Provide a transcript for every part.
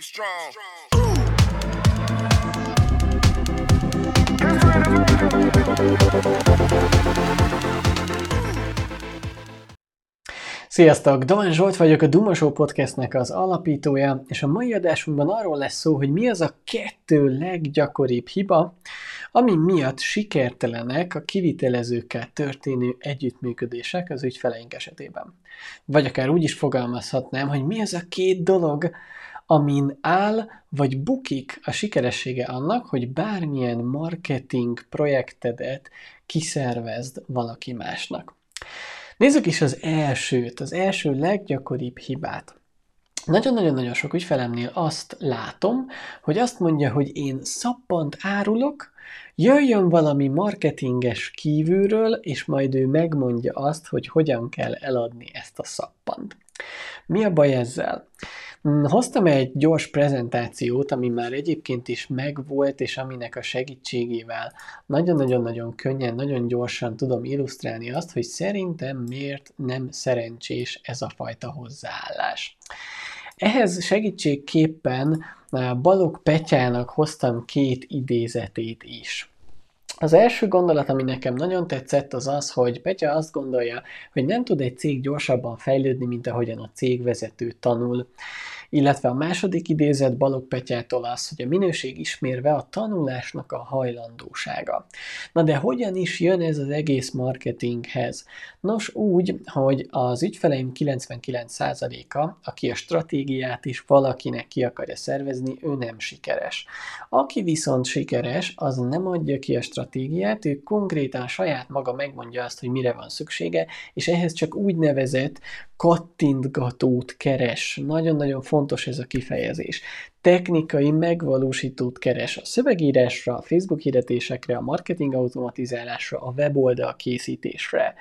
Be strong. Sziasztok! Domán Zsolt vagyok, a Duma Show podcastnek az alapítója, és a mai adásunkban arról lesz szó, hogy mi az a kettő leggyakoribb hiba, ami miatt sikertelenek a kivitelezőkkel történő együttműködések az ügyfeleink esetében. Vagy akár úgy is fogalmazhatnám, hogy mi az a két dolog, amin áll vagy bukik a sikeressége annak, hogy bármilyen marketing projektedet kiszervezd valaki másnak. Nézzük is az elsőt, az első leggyakoribb hibát. Nagyon-nagyon-nagyon sok ügyfelemnél azt látom, hogy azt mondja, hogy én szappant árulok, jöjjön valami marketinges kívülről, és majd ő megmondja azt, hogy hogyan kell eladni ezt a szappant. Mi a baj ezzel? Mm, hoztam egy gyors prezentációt, ami már egyébként is megvolt, és aminek a segítségével nagyon-nagyon-nagyon könnyen, nagyon gyorsan tudom illusztrálni azt, hogy szerintem miért nem szerencsés ez a fajta hozzáállás. Ehhez segítségképpen eh, Balog Petyának hoztam két idézetét is. Az első gondolat, ami nekem nagyon tetszett, az az, hogy Petya azt gondolja, hogy nem tud egy cég gyorsabban fejlődni, mint ahogyan a cégvezető tanul. Illetve a második idézet Balog Petyától az, hogy a minőség ismérve a tanulásnak a hajlandósága. Na de hogyan is jön ez az egész marketinghez? Nos úgy, hogy az ügyfeleim 99%-a, aki a stratégiát is valakinek ki akarja szervezni, ő nem sikeres. Aki viszont sikeres, az nem adja ki a stratégiát, ő konkrétan saját maga megmondja azt, hogy mire van szüksége, és ehhez csak úgynevezett kattintgatót keres. Nagyon-nagyon fontos ez a kifejezés technikai megvalósítót keres a szövegírásra, a Facebook hirdetésekre, a marketing automatizálásra, a weboldal készítésre.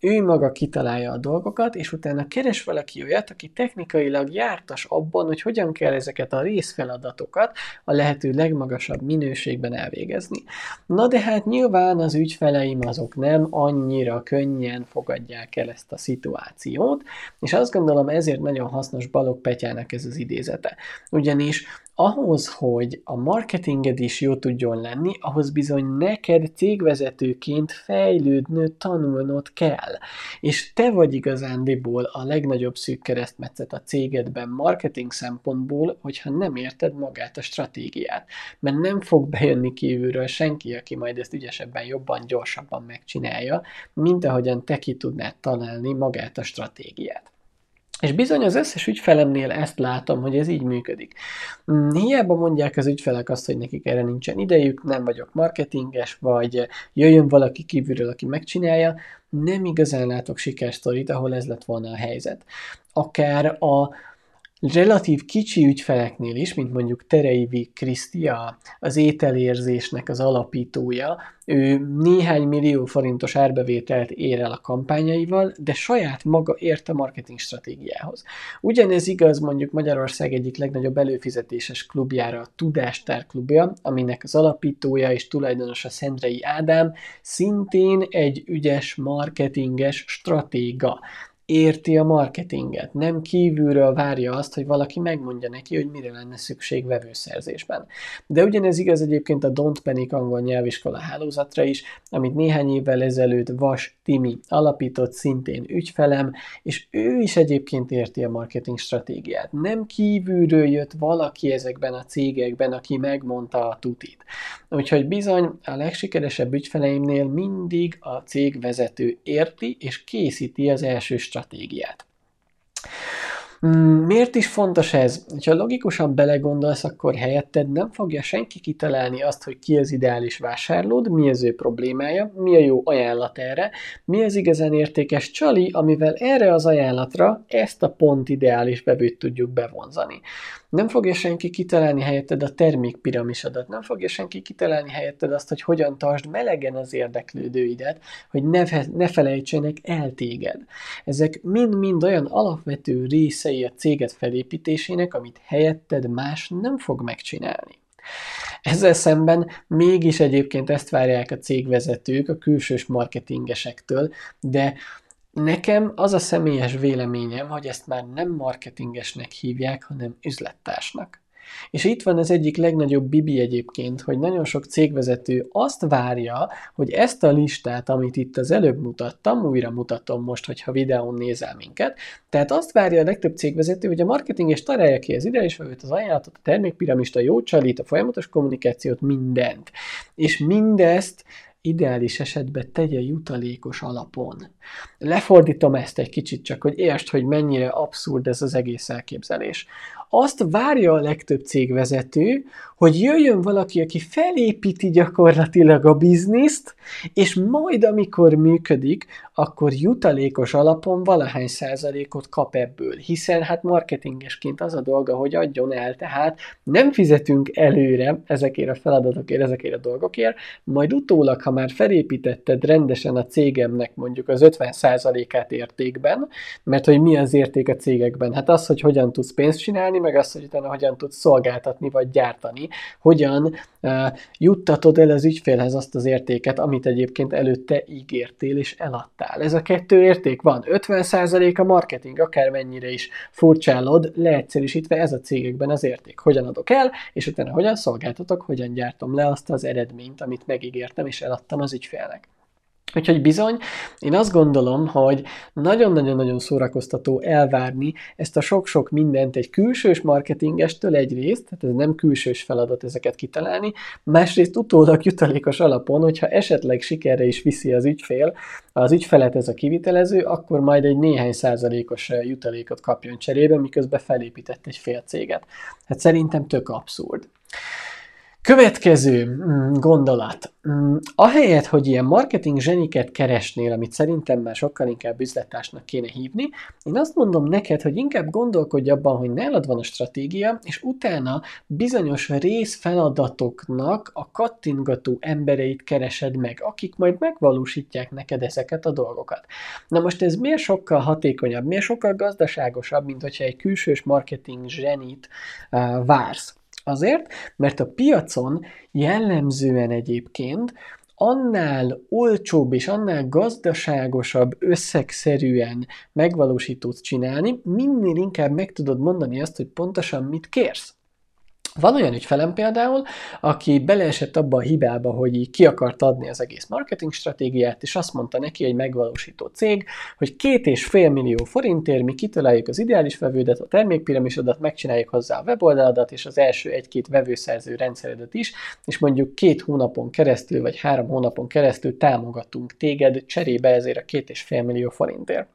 Ő maga kitalálja a dolgokat, és utána keres valaki olyat, aki technikailag jártas abban, hogy hogyan kell ezeket a részfeladatokat a lehető legmagasabb minőségben elvégezni. Na de hát nyilván az ügyfeleim azok nem annyira könnyen fogadják el ezt a szituációt, és azt gondolom ezért nagyon hasznos Balog Petyának ez az idézete. Ugyanis ahhoz, hogy a marketinged is jó tudjon lenni, ahhoz bizony neked cégvezetőként fejlődnöd, tanulnod kell. És te vagy igazándiból a legnagyobb szűk keresztmetszet a cégedben marketing szempontból, hogyha nem érted magát a stratégiát. Mert nem fog bejönni kívülről senki, aki majd ezt ügyesebben, jobban, gyorsabban megcsinálja, mint ahogyan te ki tudnád találni magát a stratégiát. És bizony az összes ügyfelemnél ezt látom, hogy ez így működik. Mm, hiába mondják az ügyfelek azt, hogy nekik erre nincsen idejük, nem vagyok marketinges, vagy jöjjön valaki kívülről, aki megcsinálja, nem igazán látok sikersztorit, ahol ez lett volna a helyzet. Akár a relatív kicsi ügyfeleknél is, mint mondjuk Tereivi Krisztia, az ételérzésnek az alapítója, ő néhány millió forintos árbevételt ér el a kampányaival, de saját maga ért a marketing stratégiához. Ugyanez igaz mondjuk Magyarország egyik legnagyobb előfizetéses klubjára, a Tudástár klubja, aminek az alapítója és tulajdonosa Szendrei Ádám szintén egy ügyes marketinges stratéga érti a marketinget, nem kívülről várja azt, hogy valaki megmondja neki, hogy mire lenne szükség vevőszerzésben. De ugyanez igaz egyébként a Don't Panic angol nyelviskola hálózatra is, amit néhány évvel ezelőtt Vas Timi alapított, szintén ügyfelem, és ő is egyébként érti a marketing stratégiát. Nem kívülről jött valaki ezekben a cégekben, aki megmondta a tutit. Úgyhogy bizony a legsikeresebb ügyfeleimnél mindig a cégvezető érti és készíti az első stratégiát. Mm, miért is fontos ez? Ha logikusan belegondolsz, akkor helyetted nem fogja senki kitalálni azt, hogy ki az ideális vásárlód, mi az ő problémája, mi a jó ajánlat erre, mi az igazán értékes csali, amivel erre az ajánlatra ezt a pont ideális bevőt tudjuk bevonzani. Nem fogja senki kitalálni helyetted a termékpiramisodat, nem fogja senki kitalálni helyetted azt, hogy hogyan tartsd melegen az érdeklődőidet, hogy ne, ne felejtsenek el téged. Ezek mind-mind olyan alapvető részei a céged felépítésének, amit helyetted más nem fog megcsinálni. Ezzel szemben mégis egyébként ezt várják a cégvezetők a külsős marketingesektől, de Nekem az a személyes véleményem, hogy ezt már nem marketingesnek hívják, hanem üzlettársnak. És itt van az egyik legnagyobb bibi egyébként, hogy nagyon sok cégvezető azt várja, hogy ezt a listát, amit itt az előbb mutattam, újra mutatom most, hogyha videón nézel minket, tehát azt várja a legtöbb cégvezető, hogy a marketing és találja ki az ideális az ajánlatot, a termékpiramist, a jó csalit, a folyamatos kommunikációt, mindent. És mindezt ideális esetben tegye jutalékos alapon. Lefordítom ezt egy kicsit csak, hogy értsd, hogy mennyire abszurd ez az egész elképzelés azt várja a legtöbb cégvezető, hogy jöjjön valaki, aki felépíti gyakorlatilag a bizniszt, és majd amikor működik, akkor jutalékos alapon valahány százalékot kap ebből, hiszen hát marketingesként az a dolga, hogy adjon el, tehát nem fizetünk előre ezekért a feladatokért, ezekért a dolgokért, majd utólag, ha már felépítetted rendesen a cégemnek mondjuk az 50 százalékát értékben, mert hogy mi az érték a cégekben? Hát az, hogy hogyan tudsz pénzt csinálni, meg az, hogy utána hogyan tudsz szolgáltatni vagy gyártani, hogyan juttatod el az ügyfélhez azt az értéket, amit egyébként előtte ígértél és eladtál. Ez a kettő érték van. 50% a marketing, akármennyire is furcsálod, leegyszerűsítve ez a cégekben az érték. Hogyan adok el, és utána hogyan szolgáltatok, hogyan gyártom le azt az eredményt, amit megígértem és eladtam az ügyfélnek. Úgyhogy bizony, én azt gondolom, hogy nagyon-nagyon-nagyon szórakoztató elvárni ezt a sok-sok mindent egy külsős marketingestől egyrészt, tehát ez nem külsős feladat ezeket kitalálni, másrészt utólag jutalékos alapon, hogyha esetleg sikerre is viszi az ügyfél, az ügyfelet ez a kivitelező, akkor majd egy néhány százalékos jutalékot kapjon cserébe, miközben felépített egy fél céget. Hát szerintem tök abszurd. Következő mm, gondolat. Mm, ahelyett, hogy ilyen marketing zseniket keresnél, amit szerintem már sokkal inkább üzletásnak kéne hívni, én azt mondom neked, hogy inkább gondolkodj abban, hogy nálad van a stratégia, és utána bizonyos részfeladatoknak a kattingató embereit keresed meg, akik majd megvalósítják neked ezeket a dolgokat. Na most ez miért sokkal hatékonyabb, miért sokkal gazdaságosabb, mint hogyha egy külsős marketing zsenit uh, vársz. Azért, mert a piacon jellemzően egyébként annál olcsóbb és annál gazdaságosabb összegszerűen megvalósítót csinálni, minél inkább meg tudod mondani azt, hogy pontosan mit kérsz. Van olyan ügyfelem például, aki beleesett abba a hibába, hogy ki akart adni az egész marketing stratégiát, és azt mondta neki egy megvalósító cég, hogy két és fél millió forintért mi kitaláljuk az ideális vevődet, a termékpiramisodat, megcsináljuk hozzá a weboldaladat, és az első egy-két vevőszerző rendszeredet is, és mondjuk két hónapon keresztül, vagy három hónapon keresztül támogatunk téged cserébe ezért a két és fél millió forintért.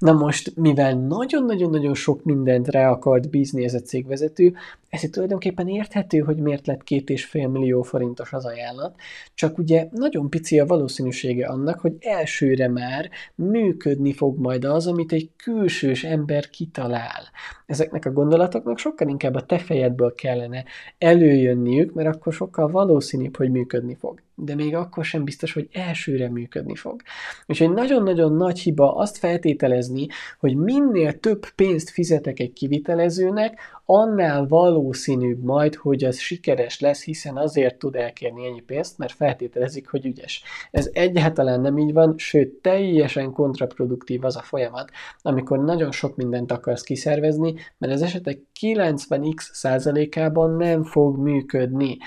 Na most, mivel nagyon-nagyon-nagyon sok mindent rá akart bízni ez a cégvezető, ezért tulajdonképpen érthető, hogy miért lett két és fél millió forintos az ajánlat, csak ugye nagyon pici a valószínűsége annak, hogy elsőre már működni fog majd az, amit egy külsős ember kitalál. Ezeknek a gondolatoknak sokkal inkább a te fejedből kellene előjönniük, mert akkor sokkal valószínűbb, hogy működni fog. De még akkor sem biztos, hogy elsőre működni fog. Egy nagyon-nagyon nagy hiba azt feltételezni, hogy minél több pénzt fizetek egy kivitelezőnek, annál valószínűbb majd, hogy az sikeres lesz, hiszen azért tud elkérni ennyi pénzt, mert feltételezik, hogy ügyes. Ez egyáltalán nem így van, sőt, teljesen kontraproduktív az a folyamat, amikor nagyon sok mindent akarsz kiszervezni, mert az esetek 90x százalékában nem fog működni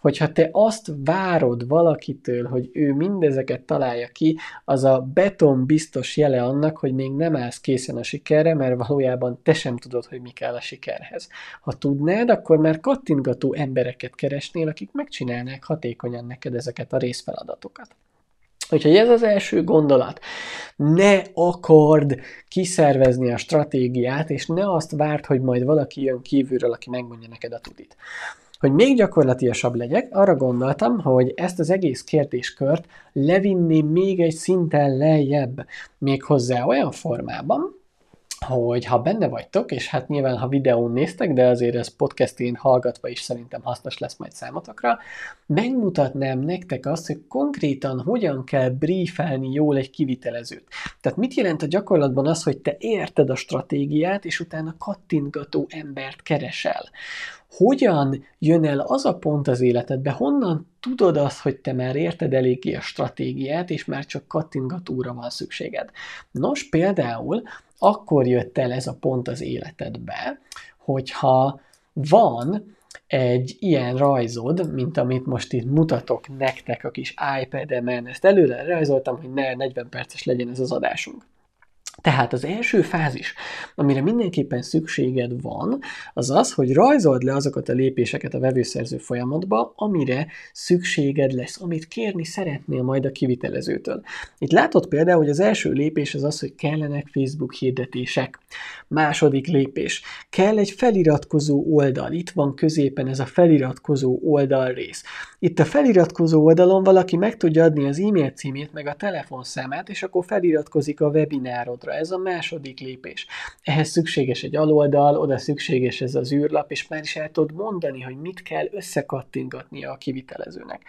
hogyha te azt várod valakitől, hogy ő mindezeket találja ki, az a beton biztos jele annak, hogy még nem állsz készen a sikerre, mert valójában te sem tudod, hogy mi kell a sikerhez. Ha tudnád, akkor már kattingató embereket keresnél, akik megcsinálnák hatékonyan neked ezeket a részfeladatokat. Úgyhogy ez az első gondolat. Ne akard kiszervezni a stratégiát, és ne azt várt, hogy majd valaki jön kívülről, aki megmondja neked a tudit. Hogy még gyakorlatiasabb legyek, arra gondoltam, hogy ezt az egész kérdéskört levinném még egy szinten lejjebb, még hozzá olyan formában, hogy ha benne vagytok, és hát nyilván ha videón néztek, de azért ez podcastén hallgatva is szerintem hasznos lesz majd számotokra, megmutatnám nektek azt, hogy konkrétan hogyan kell briefelni jól egy kivitelezőt. Tehát mit jelent a gyakorlatban az, hogy te érted a stratégiát, és utána kattintgató embert keresel hogyan jön el az a pont az életedbe, honnan tudod azt, hogy te már érted eléggé a stratégiát, és már csak kattingatóra van szükséged. Nos, például akkor jött el ez a pont az életedbe, hogyha van egy ilyen rajzod, mint amit most itt mutatok nektek a kis iPad-emen, ezt előre rajzoltam, hogy ne 40 perces legyen ez az adásunk. Tehát az első fázis, amire mindenképpen szükséged van, az az, hogy rajzold le azokat a lépéseket a vevőszerző folyamatba, amire szükséged lesz, amit kérni szeretnél majd a kivitelezőtől. Itt látod például, hogy az első lépés az az, hogy kellenek Facebook hirdetések. Második lépés, kell egy feliratkozó oldal. Itt van középen ez a feliratkozó oldal rész. Itt a feliratkozó oldalon valaki meg tudja adni az e-mail címét, meg a telefonszámát, és akkor feliratkozik a webinárodra oldalra. Ez a második lépés. Ehhez szükséges egy aloldal, oda szükséges ez az űrlap, és már is el tudod mondani, hogy mit kell összekattingatnia a kivitelezőnek.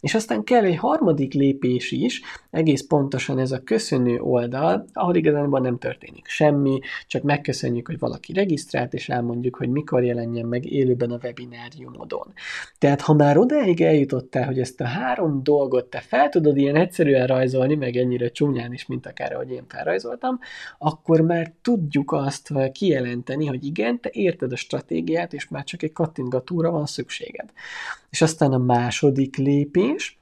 És aztán kell egy harmadik lépés is, egész pontosan ez a köszönő oldal, ahol igazából nem történik semmi, csak megköszönjük, hogy valaki regisztrált, és elmondjuk, hogy mikor jelenjen meg élőben a webináriumodon. Tehát ha már odáig eljutottál, hogy ezt a három dolgot te fel tudod ilyen egyszerűen rajzolni, meg ennyire csúnyán is, mint akár ahogy én felrajzoltam, akkor már tudjuk azt kijelenteni, hogy igen, te érted a stratégiát, és már csak egy kattintgatóra van szükséged. És aztán a második lépés,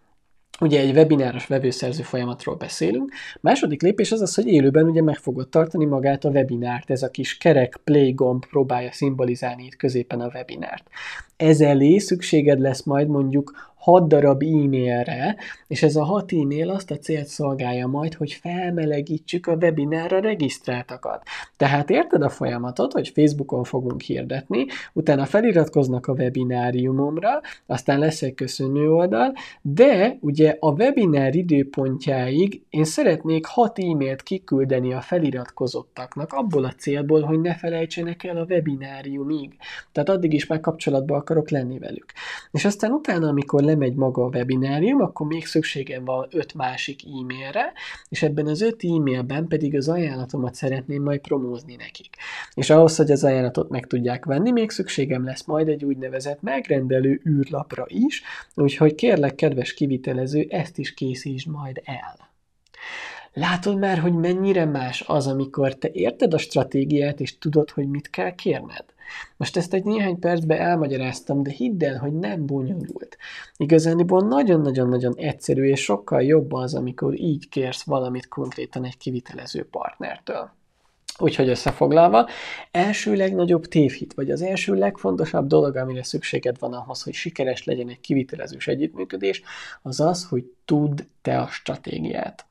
Ugye egy webináros vevőszerző folyamatról beszélünk. Második lépés az az, hogy élőben ugye meg fogod tartani magát a webinárt. Ez a kis kerek play gomb próbálja szimbolizálni itt középen a webinárt. Ez elé szükséged lesz majd mondjuk 6 darab e-mailre, és ez a 6 e-mail azt a célt szolgálja majd, hogy felmelegítsük a webinárra regisztráltakat. Tehát érted a folyamatot, hogy Facebookon fogunk hirdetni, utána feliratkoznak a webináriumomra, aztán lesz egy köszönő oldal, de ugye a webinár időpontjáig én szeretnék 6 e-mailt kiküldeni a feliratkozottaknak, abból a célból, hogy ne felejtsenek el a webináriumig. Tehát addig is már kapcsolatban akarok lenni velük. És aztán utána, amikor lemegy maga a webinárium, akkor még szükségem van öt másik e-mailre, és ebben az öt e-mailben pedig az ajánlatomat szeretném majd promózni nekik. És ahhoz, hogy az ajánlatot meg tudják venni, még szükségem lesz majd egy úgynevezett megrendelő űrlapra is, úgyhogy kérlek, kedves kivitelező, ezt is készítsd majd el. Látod már, hogy mennyire más az, amikor te érted a stratégiát, és tudod, hogy mit kell kérned? Most ezt egy néhány percben elmagyaráztam, de hidd el, hogy nem bonyolult. Igazániból nagyon-nagyon-nagyon egyszerű, és sokkal jobb az, amikor így kérsz valamit konkrétan egy kivitelező partnertől. Úgyhogy összefoglalva, első legnagyobb tévhit, vagy az első legfontosabb dolog, amire szükséged van ahhoz, hogy sikeres legyen egy kivitelezős együttműködés, az az, hogy tudd te a stratégiát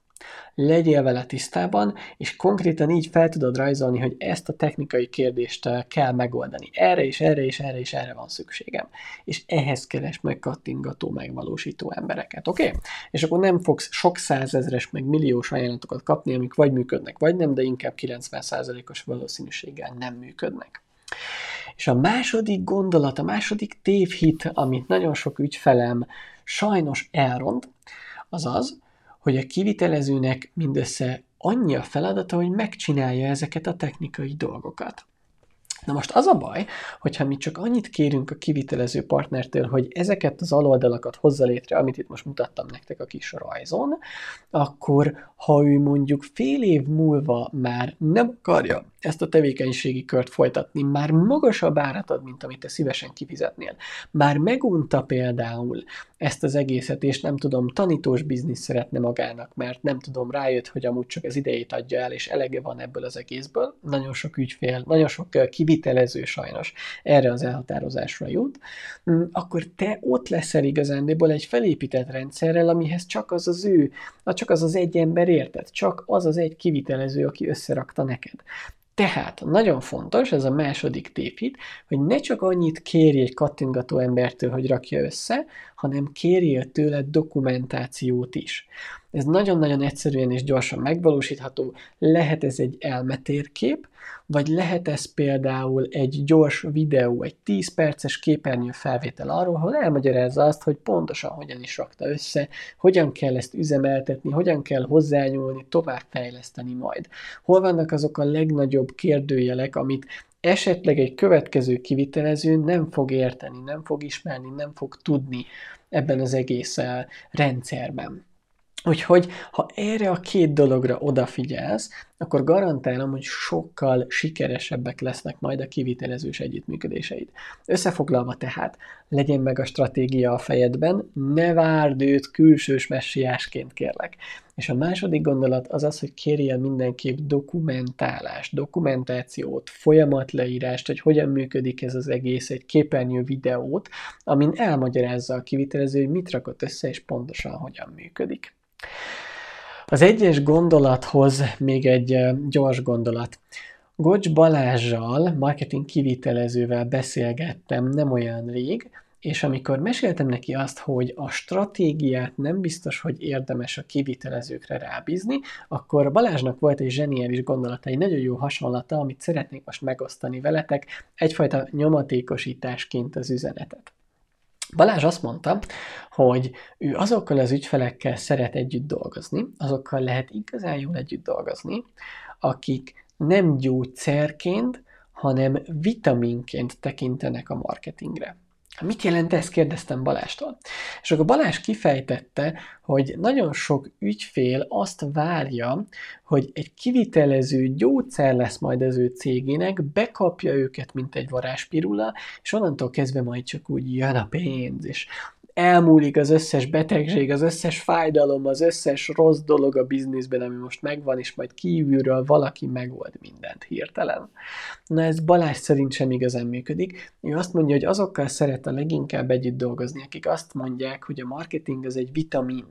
legyél vele tisztában, és konkrétan így fel tudod rajzolni, hogy ezt a technikai kérdést eh, kell megoldani. Erre és erre és erre és erre van szükségem. És ehhez keres meg kattingató, megvalósító embereket, oké? Okay? És akkor nem fogsz sok százezres, meg milliós ajánlatokat kapni, amik vagy működnek, vagy nem, de inkább 90%-os valószínűséggel nem működnek. És a második gondolat, a második tévhit, amit nagyon sok ügyfelem sajnos elront, az az, hogy a kivitelezőnek mindössze annyi a feladata, hogy megcsinálja ezeket a technikai dolgokat. Na most az a baj, hogyha mi csak annyit kérünk a kivitelező partnertől, hogy ezeket az aloldalakat hozza létre, amit itt most mutattam nektek a kis rajzon, akkor ha ő mondjuk fél év múlva már nem akarja ezt a tevékenységi kört folytatni, már magasabb árat ad, mint amit te szívesen kifizetnél. Már megunta például ezt az egészet, és nem tudom, tanítós biznisz szeretne magának, mert nem tudom, rájött, hogy amúgy csak az idejét adja el, és elege van ebből az egészből. Nagyon sok ügyfél, nagyon sok kivitelező sajnos erre az elhatározásra jut, mm, akkor te ott leszel igazándiból egy felépített rendszerrel, amihez csak az az ő, csak az az egy ember érted, csak az az egy kivitelező, aki összerakta neked. Tehát nagyon fontos, ez a második tévhit, hogy ne csak annyit kérj egy kattingató embertől, hogy rakja össze, hanem kérjél tőle dokumentációt is. Ez nagyon-nagyon egyszerűen és gyorsan megvalósítható. Lehet ez egy elmetérkép, vagy lehet ez például egy gyors videó, egy 10 perces képernyő felvétel arról, ahol elmagyarázza azt, hogy pontosan hogyan is rakta össze, hogyan kell ezt üzemeltetni, hogyan kell hozzányúlni, továbbfejleszteni majd. Hol vannak azok a legnagyobb kérdőjelek, amit esetleg egy következő kivitelező nem fog érteni, nem fog ismerni, nem fog tudni ebben az egész eh, rendszerben. Úgyhogy, ha erre a két dologra odafigyelsz, akkor garantálom, hogy sokkal sikeresebbek lesznek majd a kivitelezős együttműködéseid. Összefoglalva tehát, legyen meg a stratégia a fejedben, ne várd őt külsős messiásként kérlek. És a második gondolat az az, hogy kérjél mindenképp dokumentálást, dokumentációt, folyamatleírást, hogy hogyan működik ez az egész, egy képernyő videót, amin elmagyarázza a kivitelező, hogy mit rakott össze, és pontosan hogyan működik. Az egyes gondolathoz még egy gyors gondolat. Gocs Balázsjal, marketing kivitelezővel beszélgettem nem olyan rég, és amikor meséltem neki azt, hogy a stratégiát nem biztos, hogy érdemes a kivitelezőkre rábízni, akkor Balázsnak volt egy zseniális gondolata, egy nagyon jó hasonlata, amit szeretnék most megosztani veletek, egyfajta nyomatékosításként az üzenetet. Balázs azt mondta, hogy ő azokkal az ügyfelekkel szeret együtt dolgozni, azokkal lehet igazán jól együtt dolgozni, akik nem gyógyszerként, hanem vitaminként tekintenek a marketingre. Mit jelent ez? kérdeztem Balástól. És akkor Balás kifejtette, hogy nagyon sok ügyfél azt várja, hogy egy kivitelező gyógyszer lesz majd az ő cégének, bekapja őket, mint egy varázspirula, és onnantól kezdve majd csak úgy jön a pénz, és elmúlik az összes betegség, az összes fájdalom, az összes rossz dolog a bizniszben, ami most megvan, és majd kívülről valaki megold mindent hirtelen. Na ez Balázs szerint sem igazán működik. Ő azt mondja, hogy azokkal szeret a leginkább együtt dolgozni, akik azt mondják, hogy a marketing az egy vitamin,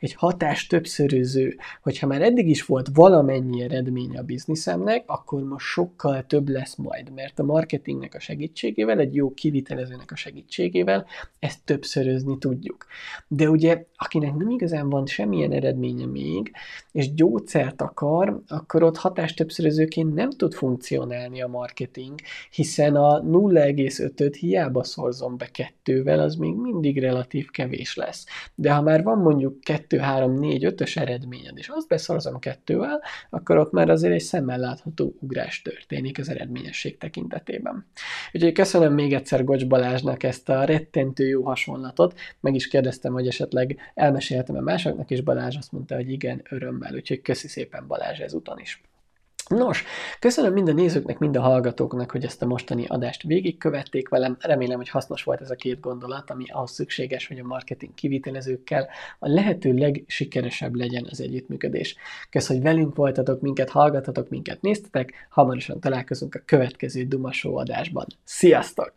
egy hatás többszöröző, hogyha már eddig is volt valamennyi eredmény a bizniszemnek, akkor most sokkal több lesz majd, mert a marketingnek a segítségével, egy jó kivitelezőnek a segítségével ezt többszörözni tudjuk. De ugye, akinek nem igazán van semmilyen eredménye még, és gyógyszert akar, akkor ott hatás többszörözőként nem tud funkcionálni a marketing, hiszen a 0,5-öt hiába szorzom be kettővel, az még mindig relatív kevés lesz. De ha már van mondjuk 2, 3, 4, 5-ös eredményed, és azt beszorzom kettővel, akkor ott már azért egy szemmel látható ugrás történik az eredményesség tekintetében. Úgyhogy köszönöm még egyszer Gocs Balázsnak ezt a rettentő jó hasonlatot, meg is kérdeztem, hogy esetleg elmeséltem-e másoknak, és Balázs azt mondta, hogy igen, örömmel, úgyhogy köszi szépen Balázs ezúton is. Nos, köszönöm minden nézőknek, mind a hallgatóknak, hogy ezt a mostani adást végigkövették velem. Remélem, hogy hasznos volt ez a két gondolat, ami ahhoz szükséges, hogy a marketing kivitelezőkkel a lehető legsikeresebb legyen az együttműködés. Köszönöm, hogy velünk voltatok, minket hallgatatok, minket néztetek. Hamarosan találkozunk a következő Duma Show adásban. Sziasztok!